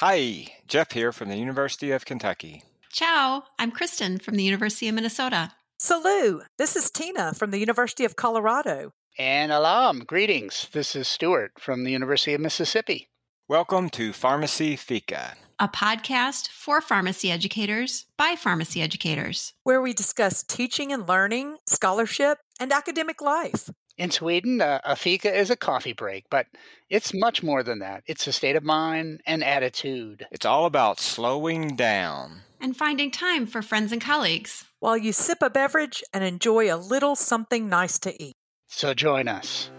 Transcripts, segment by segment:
Hi, Jeff here from the University of Kentucky. Ciao, I'm Kristen from the University of Minnesota. Salut, this is Tina from the University of Colorado. And alam, greetings. This is Stuart from the University of Mississippi. Welcome to Pharmacy Fika, a podcast for pharmacy educators by pharmacy educators, where we discuss teaching and learning, scholarship, and academic life. In Sweden, uh, a fika is a coffee break, but it's much more than that. It's a state of mind and attitude. It's all about slowing down and finding time for friends and colleagues while you sip a beverage and enjoy a little something nice to eat. So join us.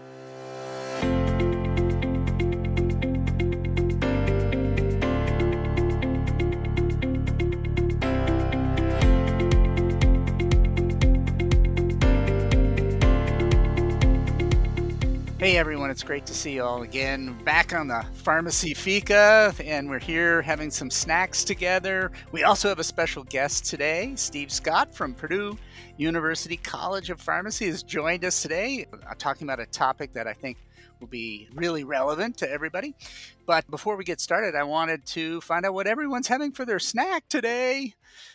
Hey everyone, it's great to see you all again. Back on the Pharmacy Fika, and we're here having some snacks together. We also have a special guest today. Steve Scott from Purdue University College of Pharmacy has joined us today, uh, talking about a topic that I think will be really relevant to everybody. But before we get started, I wanted to find out what everyone's having for their snack today.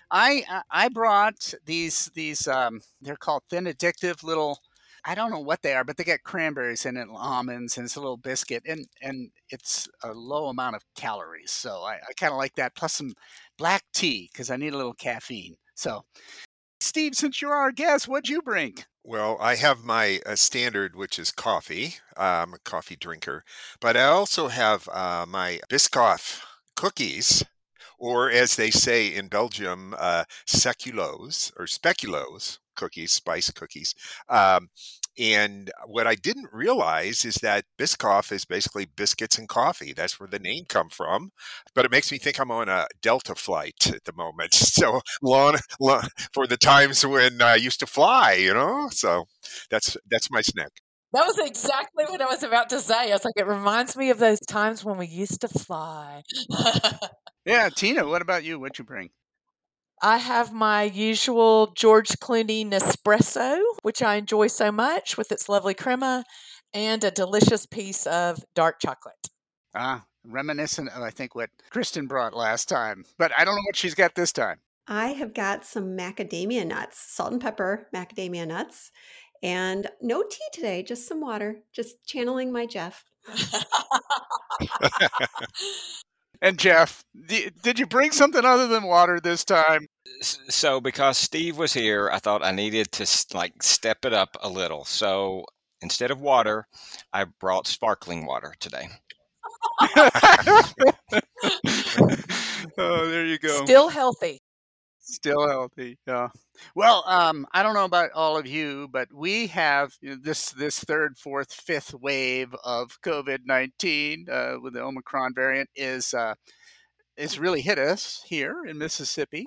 I I brought these these um, they're called thin addictive little I don't know what they are, but they get cranberries in it, almonds, and it's a little biscuit, and and it's a low amount of calories. So I, I kind of like that. Plus some black tea because I need a little caffeine. So, Steve, since you're our guest, what'd you bring? Well, I have my uh, standard, which is coffee. I'm a coffee drinker, but I also have uh, my Biscoff cookies, or as they say in Belgium, uh, or speculoos cookies, spice cookies. Um, and what I didn't realize is that Biscoff is basically biscuits and coffee. That's where the name come from. But it makes me think I'm on a Delta flight at the moment. So long, long for the times when I used to fly, you know. So that's that's my snack. That was exactly what I was about to say. I was like, it reminds me of those times when we used to fly. yeah, Tina, what about you? What'd you bring? I have my usual George Clooney Nespresso, which I enjoy so much with its lovely crema, and a delicious piece of dark chocolate. Ah, reminiscent of I think what Kristen brought last time, but I don't know what she's got this time. I have got some macadamia nuts, salt and pepper macadamia nuts, and no tea today, just some water, just channeling my Jeff. and Jeff, did you bring something other than water this time? So, because Steve was here, I thought I needed to like step it up a little. So, instead of water, I brought sparkling water today. oh, there you go. Still healthy. Still healthy. Yeah. Well, um, I don't know about all of you, but we have this this third, fourth, fifth wave of COVID nineteen uh, with the Omicron variant is uh, it's really hit us here in Mississippi.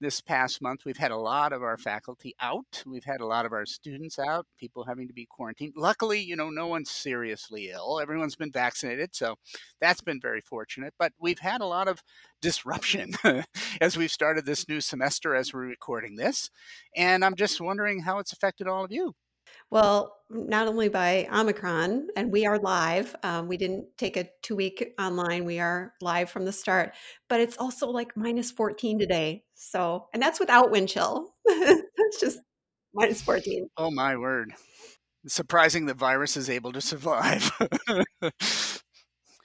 This past month, we've had a lot of our faculty out. We've had a lot of our students out, people having to be quarantined. Luckily, you know, no one's seriously ill. Everyone's been vaccinated, so that's been very fortunate. But we've had a lot of disruption as we've started this new semester as we're recording this. And I'm just wondering how it's affected all of you. Well, not only by Omicron, and we are live. Um, we didn't take a two week online. We are live from the start, but it's also like minus 14 today. So, and that's without wind chill. it's just minus 14. Oh, my word. surprising the virus is able to survive.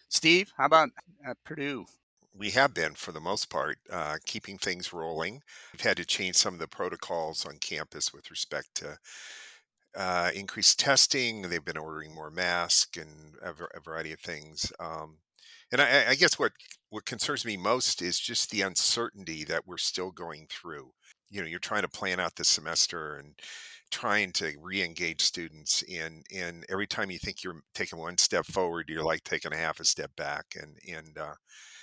Steve, how about at Purdue? we have been for the most part uh, keeping things rolling. We've had to change some of the protocols on campus with respect to uh, increased testing. They've been ordering more masks and a, a variety of things. Um, and I, I, guess what what concerns me most is just the uncertainty that we're still going through. You know, you're trying to plan out the semester and trying to re-engage students and and every time you think you're taking one step forward you're like taking a half a step back and and uh,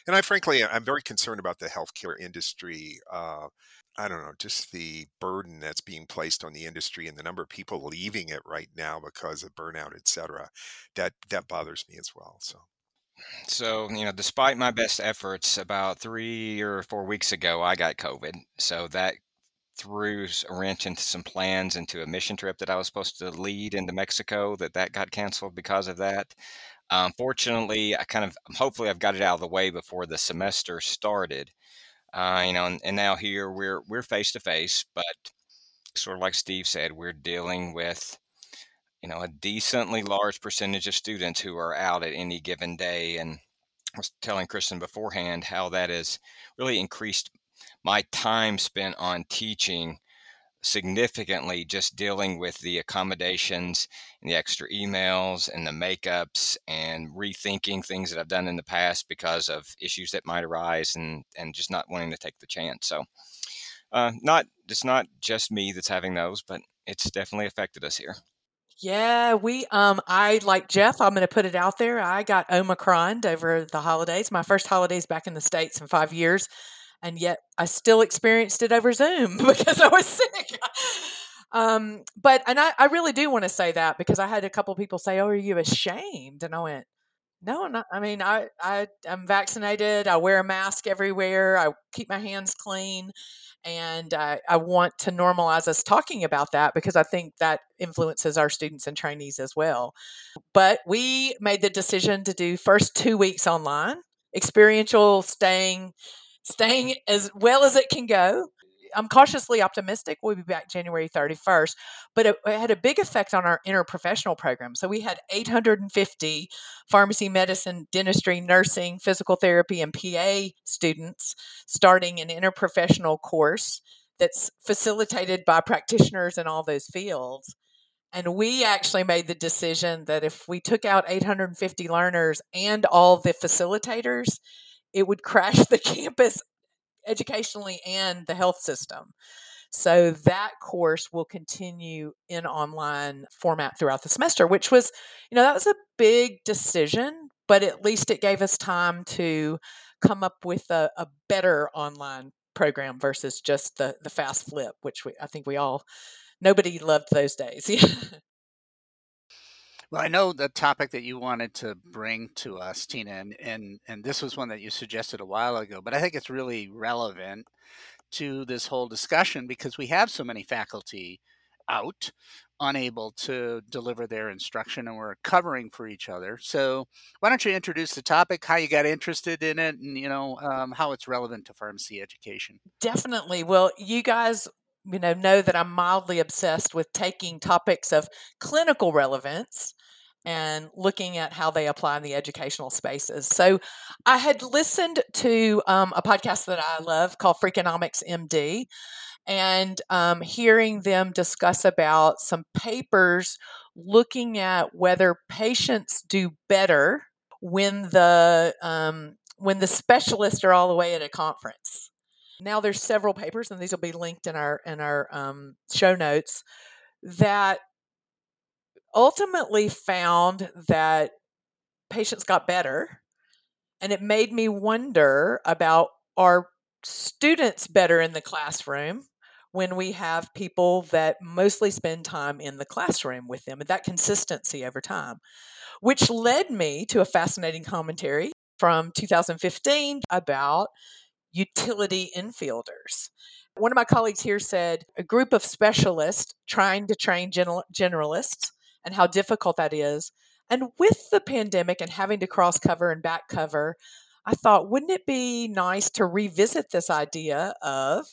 and I frankly I'm very concerned about the healthcare industry uh, I don't know, just the burden that's being placed on the industry and the number of people leaving it right now because of burnout, et cetera, that that bothers me as well. So. So, you know, despite my best efforts, about three or four weeks ago, I got COVID. So that threw a wrench into some plans into a mission trip that I was supposed to lead into Mexico. That that got canceled because of that. Um, fortunately, I kind of hopefully I've got it out of the way before the semester started. Uh, you know, and, and now here we're we're face to face, but sort of like Steve said, we're dealing with you know a decently large percentage of students who are out at any given day. And I was telling Kristen beforehand how that has really increased my time spent on teaching significantly just dealing with the accommodations and the extra emails and the makeups and rethinking things that I've done in the past because of issues that might arise and and just not wanting to take the chance. So uh, not it's not just me that's having those, but it's definitely affected us here. Yeah, we um I like Jeff, I'm going to put it out there. I got Omicron over the holidays. My first holidays back in the states in 5 years and yet I still experienced it over Zoom because I was sick. um, but and I, I really do want to say that because I had a couple people say, "Oh, are you ashamed?" And I went, "No, I'm not. I mean, I I I'm vaccinated. I wear a mask everywhere. I keep my hands clean." And I, I want to normalize us talking about that because I think that influences our students and trainees as well. But we made the decision to do first two weeks online, experiential staying staying as well as it can go. I'm cautiously optimistic we'll be back January 31st, but it, it, had a big effect on our interprofessional program. So we had 850 pharmacy, medicine, dentistry, nursing, physical therapy, and PA students starting an interprofessional course that's facilitated by practitioners in all those fields. And we actually made the decision that if we took out 850 learners and all the facilitators, it would crash the campus educationally and the health system. So that course will continue in online format throughout the semester, which was, you know, that was a big decision, but at least it gave us time to come up with a, a better online program versus just the the fast flip, which we I think we all nobody loved those days. Well, I know the topic that you wanted to bring to us, Tina, and, and and this was one that you suggested a while ago, but I think it's really relevant to this whole discussion because we have so many faculty out unable to deliver their instruction and we're covering for each other. So why don't you introduce the topic how you got interested in it and you know um, how it's relevant to pharmacy education? Definitely. Well you guys you know know that i'm mildly obsessed with taking topics of clinical relevance and looking at how they apply in the educational spaces. So I had listened to um, a podcast that I love called Freakonomics MD and um, hearing them discuss about some papers looking at whether patients do better when the um, when the specialists are all the way at a conference. Now there's several papers, and these will be linked in our in our um, show notes that ultimately found that patients got better. And it made me wonder about are students better in the classroom when we have people that mostly spend time in the classroom with them and that consistency over time, which led me to a fascinating commentary from 2015 about utility infielders. One of my colleagues here said a group of specialists trying to train general- generalists and how difficult that is. And with the pandemic and having to cross cover and back cover, I thought, wouldn't it be nice to revisit this idea of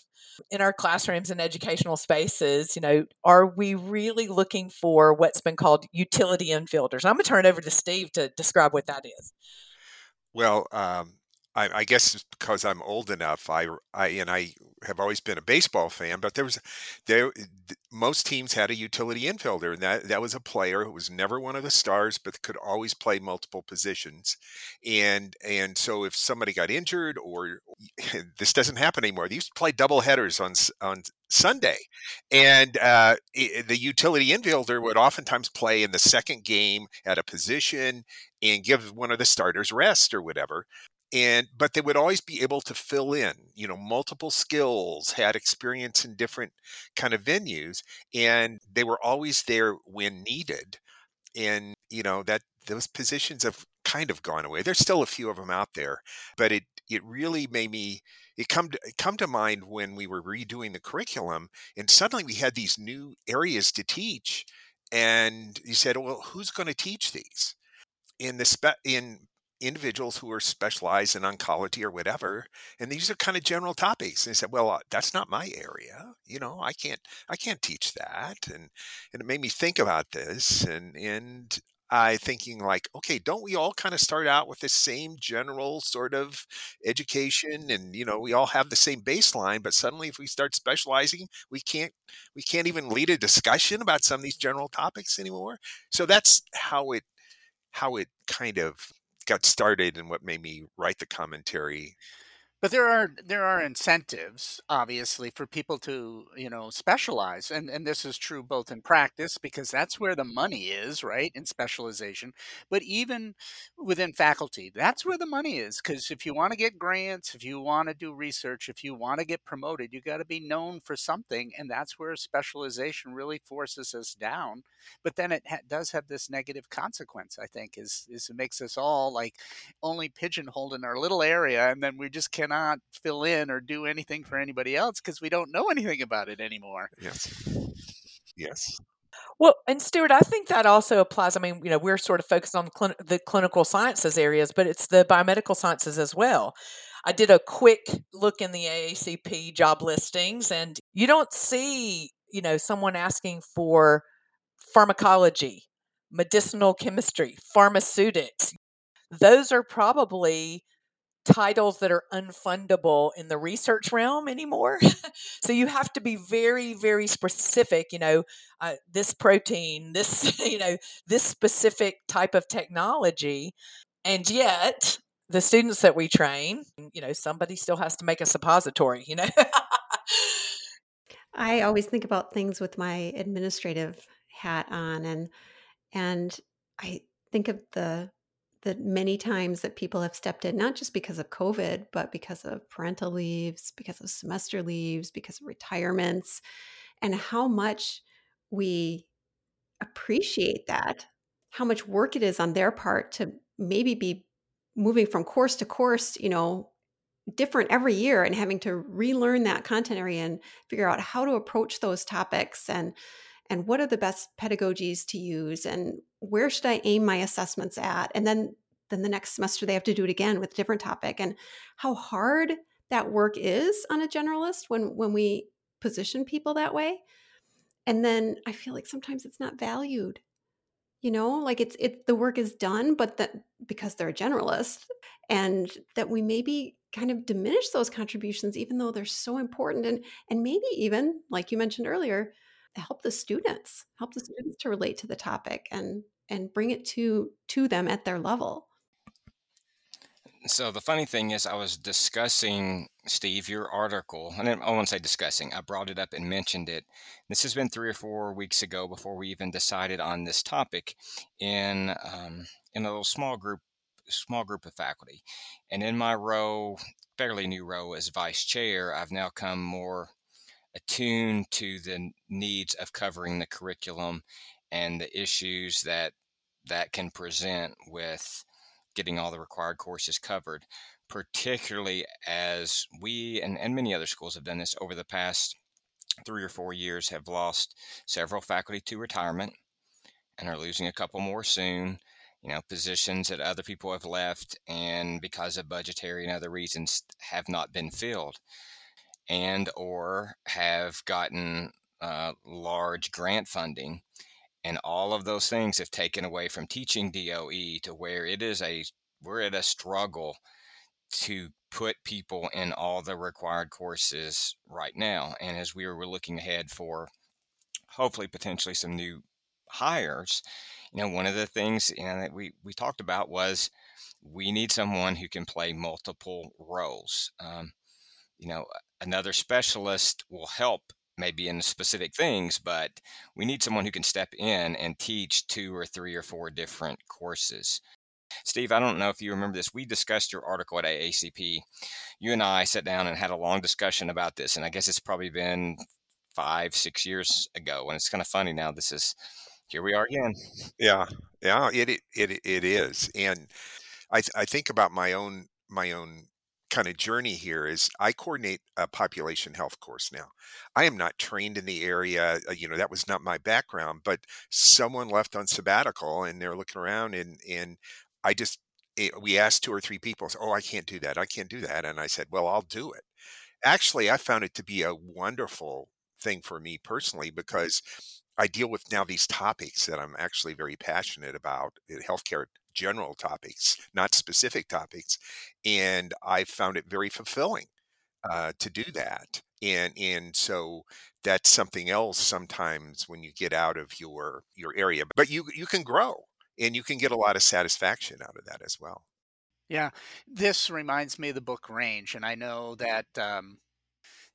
in our classrooms and educational spaces, you know, are we really looking for what's been called utility infielders? I'm going to turn it over to Steve to describe what that is. Well, um, I, I guess it's because I'm old enough. I, I and I have always been a baseball fan, but there was there most teams had a utility infielder, and that that was a player who was never one of the stars, but could always play multiple positions. And and so if somebody got injured, or this doesn't happen anymore, they used to play double headers on on Sunday, and uh, the utility infielder would oftentimes play in the second game at a position and give one of the starters rest or whatever and but they would always be able to fill in you know multiple skills had experience in different kind of venues and they were always there when needed and you know that those positions have kind of gone away. There's still a few of them out there but it it really made me it come to come to mind when we were redoing the curriculum and suddenly we had these new areas to teach and you said well who's going to teach these? In the spe- in individuals who are specialized in oncology or whatever and these are kind of general topics. And they said well uh, that's not my area you know i can't i can't teach that and and it made me think about this and and i thinking like okay don't we all kind of start out with the same general sort of education and you know we all have the same baseline but suddenly if we start specializing we can't we can't even lead a discussion about some of these general topics anymore? So that's how it how it kind of got started and what made me write the commentary but there are there are incentives obviously for people to you know specialize and and this is true both in practice because that's where the money is right in specialization but even within faculty that's where the money is because if you want to get grants if you want to do research if you want to get promoted you got to be known for something and that's where specialization really forces us down but then it ha- does have this negative consequence i think is is it makes us all like only pigeonholed in our little area and then we just cannot fill in or do anything for anybody else because we don't know anything about it anymore yes yes Well, and Stuart, I think that also applies. I mean, you know, we're sort of focused on the, clin- the clinical sciences areas, but it's the biomedical sciences as well. I did a quick look in the AACP job listings, and you don't see, you know, someone asking for pharmacology, medicinal chemistry, pharmaceutics. Those are probably titles that are unfundable in the research realm anymore. so you have to be very, very specific, you know, uh, this protein, this, you know, this specific type of technology. And yet, the students that we train, you know, somebody still has to make a suppository, you know. I always think about things with my administrative hat on and and I think of the the many times that people have stepped in not just because of covid but because of parental leaves because of semester leaves because of retirements and how much we appreciate that how much work it is on their part to maybe be moving from course to course you know different every year and having to relearn that content area and figure out how to approach those topics and and what are the best pedagogies to use and where should i aim my assessments at? And then then the next semester they have to do it again with a different topic and how hard that work is on a generalist when when we position people that way. And then i feel like sometimes it's not valued you know like it's it the work is done but that because they're a generalist and that we maybe kind of diminish those contributions even though they're so important and and maybe even like you mentioned earlier help the students help the students to relate to the topic and and bring it to to them at their level So the funny thing is, I was discussing, Steve, your article, and I won't say discussing, I brought it up and mentioned it. This has been three or four weeks ago before we even decided on this topic in um, in a little small group small group of faculty. And in my row fairly new row as vice chair, I've now come more attuned to the needs of covering the curriculum and the issues that that can present with getting all the required courses covered, particularly as we and, and many other schools have done this over the past three or four years, have lost several faculty to retirement and are losing a couple more soon. You know, positions that other people have left and because of budgetary and other reasons have not been filled and or have gotten uh, large grant funding and all of those things have taken away from teaching DOE to where it is a we're at a struggle to put people in all the required courses right now. And as we were looking ahead for hopefully potentially some new hires, you know, one of the things you know that we we talked about was we need someone who can play multiple roles. Um, you know, another specialist will help maybe in specific things, but we need someone who can step in and teach two or three or four different courses. Steve, I don't know if you remember this. We discussed your article at AACP. You and I sat down and had a long discussion about this, and I guess it's probably been five, six years ago. And it's kind of funny now. This is here we are again. yeah yeah it it it, is and I, I think about my own my own kind of journey here is I coordinate a population health course now. I am not trained in the area, uh, you know, that was not my background, but someone left on sabbatical and they're looking around and and I just it, eh, we asked two or three people, oh, I can't do that. I can't do that. And I said, well, I'll do it. Actually, I found it to be a wonderful thing for me personally because I deal with now these topics that I'm actually very passionate about, eh, healthcare general topics, not specific topics, and I found it very fulfilling uh, to do that. And and so that's something else sometimes when you get out of your your area, but you you can grow and you can get a lot of satisfaction out of that as well. Yeah, this reminds me of the book Range, and I know that um,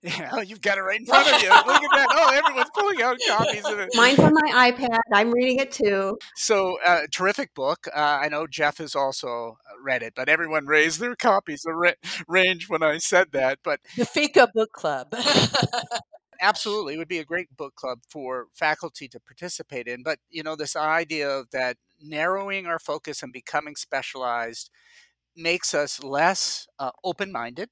yeah, oh, you've got it right in front of you. Look at that. Oh, everyone's pulling out copies of it. Mine's on my iPad. I'm reading it too. So, uh, terrific book. Uh, I know Jeff has also uh, read it, but everyone raised their copies of Range when I said that. But the Fika Book Club. absolutely, it would be a great book club for faculty to participate in. But you know, this idea of that narrowing our focus and becoming specialized makes us less uh, open-minded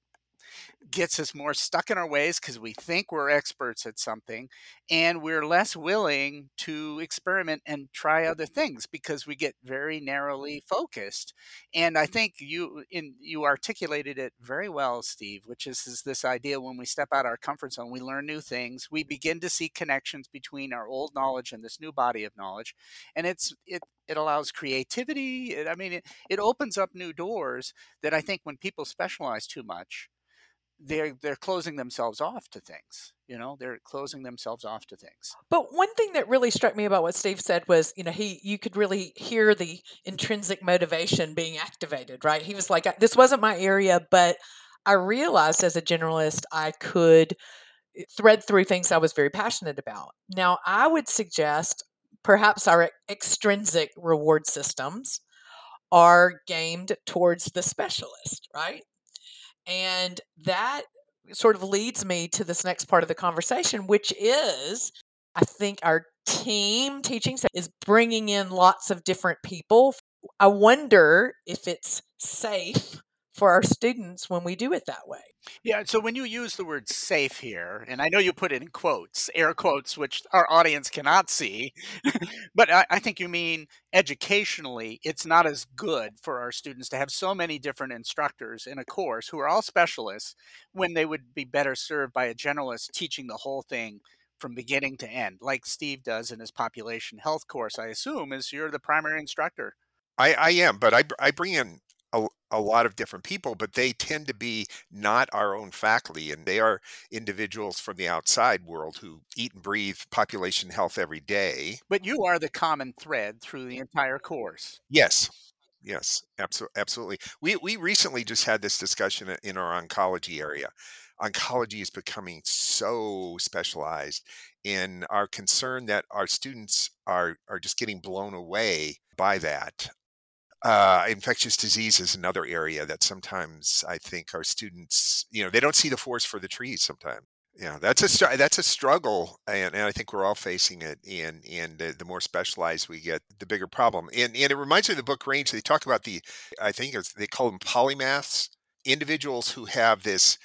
gets us more stuck in our ways because we think we're experts at something and we're less willing to experiment and try other things because we get very narrowly mm. focused and i mm. think you in you articulated it very well steve which is, is this idea when we step out our comfort zone we learn new things we begin to see connections between our old knowledge and this new body of knowledge and it's it it allows creativity it, i mean it, it opens up new doors that i think when people specialize too much they're they're closing themselves off to things you know they're closing themselves off to things. But one thing that really struck me about what steve said was you know he you could really hear the intrinsic motivation being activated right? He was like this wasn't my area but i realized as a generalist i could eh, thread through things i was very passionate about. Now i would suggest perhaps our extrinsic reward systems are gamed towards the specialist right and that sort of leads me to this next part of the conversation, which is I think our team teaching is bringing in lots of different people. I wonder if it's safe for our students when we do it that way. Yeah, so when you use the word safe here, and I know you put it in quotes, air quotes, which our audience cannot see, but I, I, think you mean educationally, it's not as good for our students to have so many different instructors in a course who are all specialists when they would be better served by a generalist teaching the whole thing from beginning to end, like Steve does in his population health course, I assume, is you're the primary instructor. I, I am, but I, I bring in a, lot of different people, but they tend to be not our own faculty, and they are individuals from the outside world who eat and breathe population health every day. But you are the common thread through the entire course. Yes. Yes, absolutely. Absolutely. We we recently just had this discussion in our oncology area. Oncology is becoming so specialized, and our concern that our students are are just getting blown away by that uh, infectious disease is another area that sometimes I think our students, you know, they don't see the forest for the trees sometimes. Yeah, that's a that's a struggle, and, and I think we're all facing it. And and the, the more specialized we get, the bigger problem. And and it reminds me of the book Range. They talk about the, I think they call them polymaths, individuals who have this.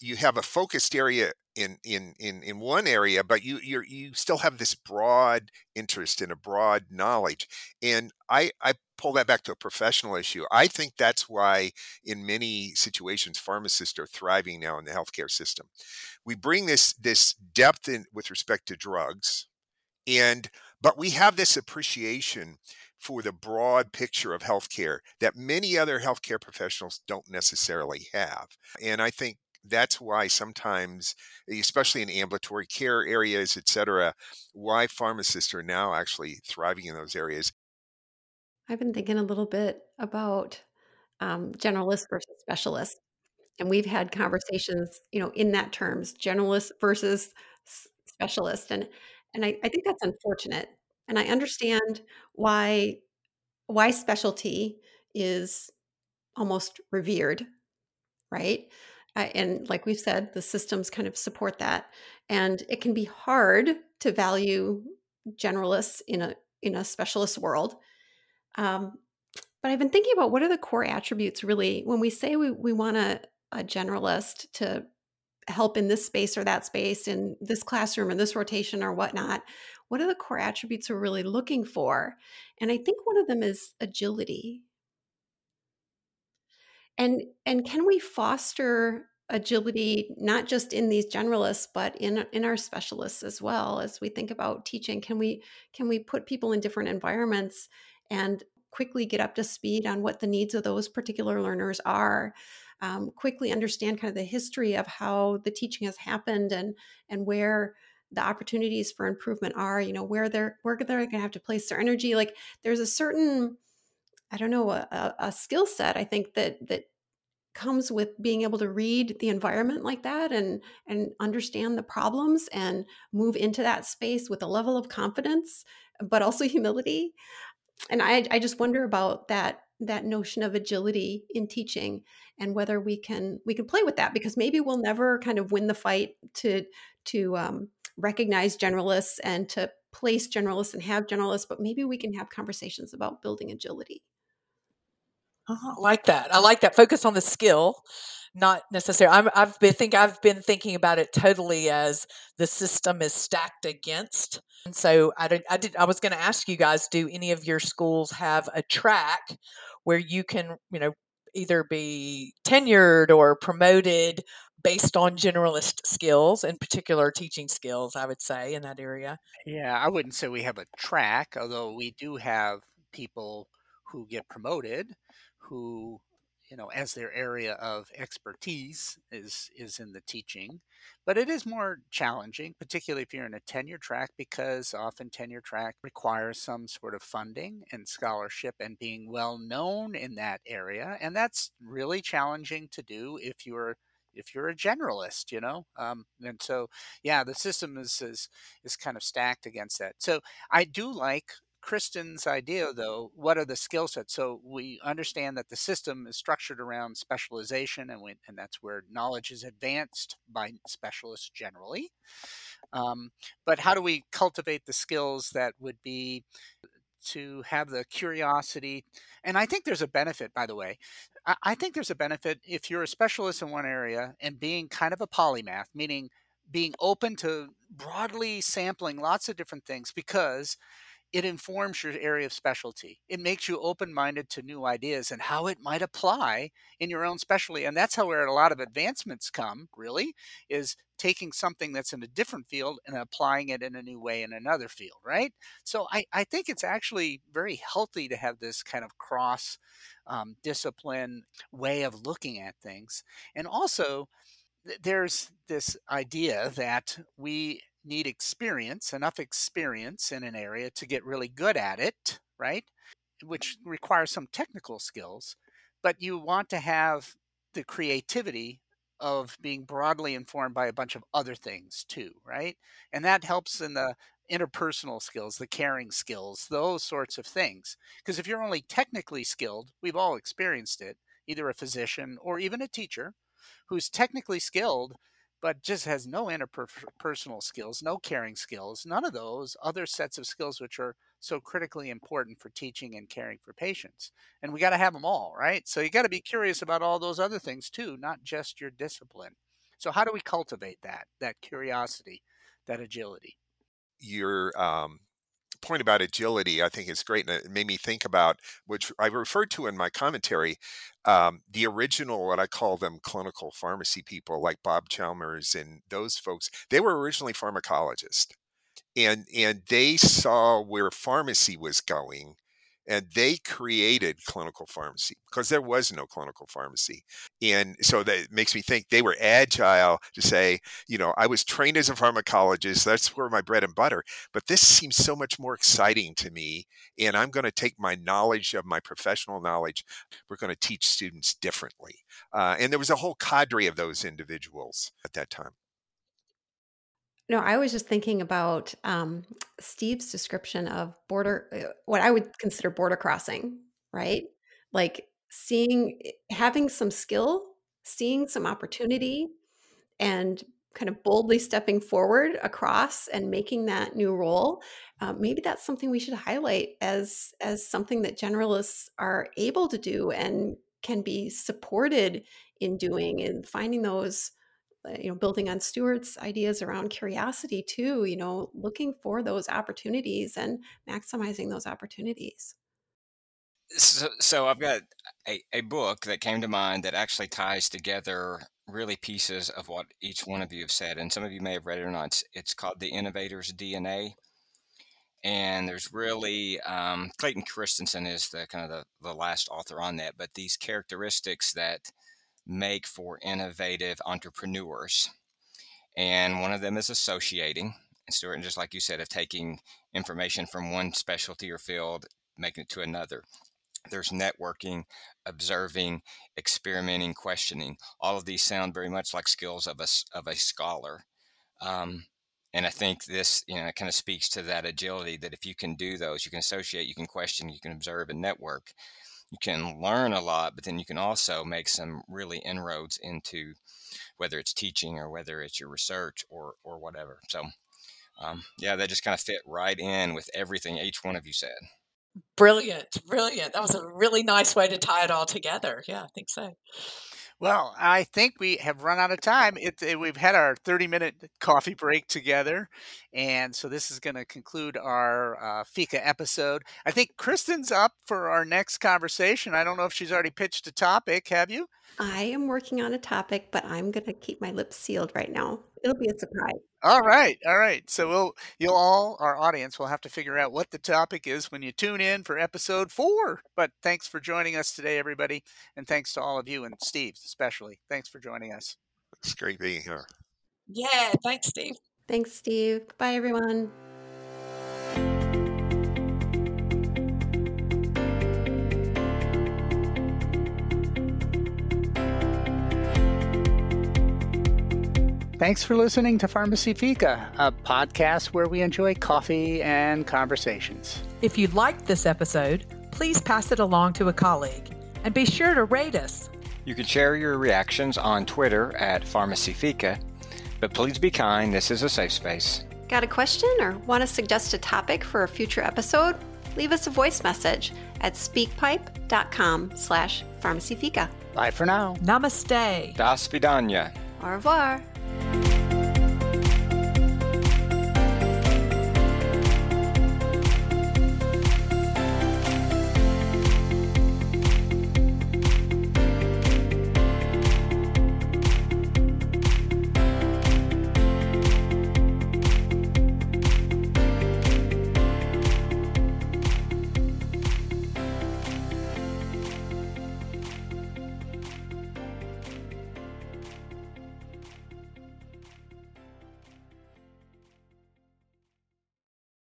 You have a focused area in in in in one area but you you you still have this broad interest and a broad knowledge and i i pull that back to a professional issue. I think that's why in many situations pharmacists are thriving now in the healthcare system. We bring this this depth in with respect to drugs and but we have this appreciation for the broad picture of healthcare that many other healthcare professionals don't necessarily have and i think that's why sometimes, especially in ambulatory care areas, et cetera, why pharmacists are now actually thriving in those areas. I've been thinking a little bit about um, generalists versus specialists. And we've had conversations, you know, in that terms, generalist versus specialist. And and I, I think that's unfortunate. And I understand why why specialty is almost revered, right? And like we've said, the systems kind of support that. And it can be hard to value generalists in a in a specialist world. Um, but I've been thinking about what are the core attributes really when we say we, we want a, a generalist to help in this space or that space in this classroom or this rotation or whatnot what are the core attributes we're really looking for and i think one of them is agility and and can we foster agility not just in these generalists but in in our specialists as well as we think about teaching? Can we can we put people in different environments and quickly get up to speed on what the needs of those particular learners are? Um, quickly understand kind of the history of how the teaching has happened and and where the opportunities for improvement are you know where they're where they're going to have to place their energy. Like there's a certain i don't know a, a skill set i think that that comes with being able to read the environment like that and and understand the problems and move into that space with a level of confidence but also humility. And i i just wonder about that that notion of agility in teaching and whether we can we can play with that because maybe we'll never kind of win the fight to to um, recognize generalists and to place generalists and have generalists but maybe we can have conversations about building agility I like that. I like that. Focus on the skill, not necessarily. I'm, I've been think I've been thinking about it totally as the system is stacked against. And so I. I did. I was going to ask you guys: Do any of your schools have a track where you can, you know, either be tenured or promoted based on generalist skills, in particular teaching skills? I would say in that area. Yeah, I wouldn't say we have a track, although we do have people who get promoted who you know as their area of expertise is is in the teaching but it is more challenging particularly if you're in a tenure track because often tenure track requires some sort of funding and scholarship and being well known in that area and that's really challenging to do if you're if you're a generalist you know? Um, and so yeah the system is, is is kind of stacked against that. So i do like Kristen's idea, though, what are the skill sets? So we understand that the system is structured around specialization, and we, and that's where knowledge is advanced by specialists generally. Um, but how do we cultivate the skills that would be to have the curiosity? And I think there's a benefit, by the way. I, I think there's a benefit if you're a specialist in one area and being kind of a polymath, meaning being open to broadly sampling lots of different things because it informs your area of specialty. It makes you open minded to new ideas and how it might apply in your own specialty. And that's how where a lot of advancements come, really, is taking something that's in a different field and applying it in a new way in another field, right? So I, I think it's actually very healthy to have this kind of cross um, discipline way of looking at things. And also, there's this idea that we need experience, enough experience in an area to get really good at it, right? Which mm-hmm. requires some technical skills, but you want to have the creativity of being broadly informed by a bunch of other things too, right? And that helps in the interpersonal skills, the caring skills, those sorts of things. Because if you're only technically skilled, we've all experienced it, either a physician or even a teacher who's technically skilled but just has no interpersonal skills, no caring skills, none of those other sets of skills which are so critically important for teaching and caring for patients. And we got to have them all, right? So you got to be curious about all those other things too, not just your discipline. So how do we cultivate that that curiosity, that agility? Your um, point about agility, I think is great, and it made me think about which I referred to in my commentary. Um, the original, what I call them, clinical pharmacy people, like Bob Chalmers and those folks. They were originally pharmacologists, and and they saw where pharmacy was going and they created clinical pharmacy because there was no clinical pharmacy and so that makes me think they were agile to say you know i was trained as a pharmacologist that's where my bread and butter but this seems so much more exciting to me and i'm going to take my knowledge of my professional knowledge we're going to teach students differently uh, and there was a whole cadre of those individuals at that time no, I was just thinking about um, Steve's description of border, uh, what I would consider border crossing, right? Like seeing, eh, having some skill, seeing some opportunity, and kind of boldly stepping forward across and making that new role. Uh, maybe that's something we should highlight as as something that generalists are able to do and can be supported in doing and finding those you know building on stuart's ideas around curiosity too you know looking for those opportunities and maximizing those opportunities so, so i've got a, a book that came to mind that actually ties together really pieces of what each one of you have said. And some of you may have read it or not. It's, it's called The Innovator's DNA. And there's really, um, Clayton Christensen is the kind of the, the last author on that, but these characteristics that make for innovative entrepreneurs. And one of them is associating. And Stuart, just like you said, of taking information from one specialty or field, making it to another. There's networking, observing, experimenting, questioning. All of these sound very much like skills of a, of a scholar. Um, and I think this, you know, kind of speaks to that agility that if you can do those, you can associate, you can question, you can observe and network, you can learn a lot, but then you can also make some really inroads into whether it's teaching or whether it's your research or or whatever. So, um, yeah, that just kind of fit right in with everything each one of you said. Brilliant, brilliant. That was a really nice way to tie it all together. Yeah, I think so. Well, I think we have run out of time. It, it, we've had our 30 minute coffee break together. And so this is going to conclude our uh, Fika episode. I think Kristen's up for our next conversation. I don't know if she's already pitched a topic. Have you? I am working on a topic, but I'm going to keep my lips sealed right now. It'll be a surprise. All right, all right. So we'll you'll all our audience will have to figure out what the topic is when you tune in for episode four. But thanks for joining us today, everybody, and thanks to all of you and Steve especially. Thanks for joining us. It's great being here. Yeah, thanks, Steve. Thanks, Steve. Bye, everyone. Thanks for listening to Pharmacy Fika, a podcast where we enjoy coffee and conversations. If you liked this episode, please pass it along to a colleague and be sure to rate us. You can share your reactions on Twitter at Pharmacy Fika, but please be kind. This is a safe space. Got a question or want to suggest a topic for a future episode? Leave us a voice message at speakpipe.com slash pharmacyfika. Bye for now. Namaste. Das vidanya. Au revoir.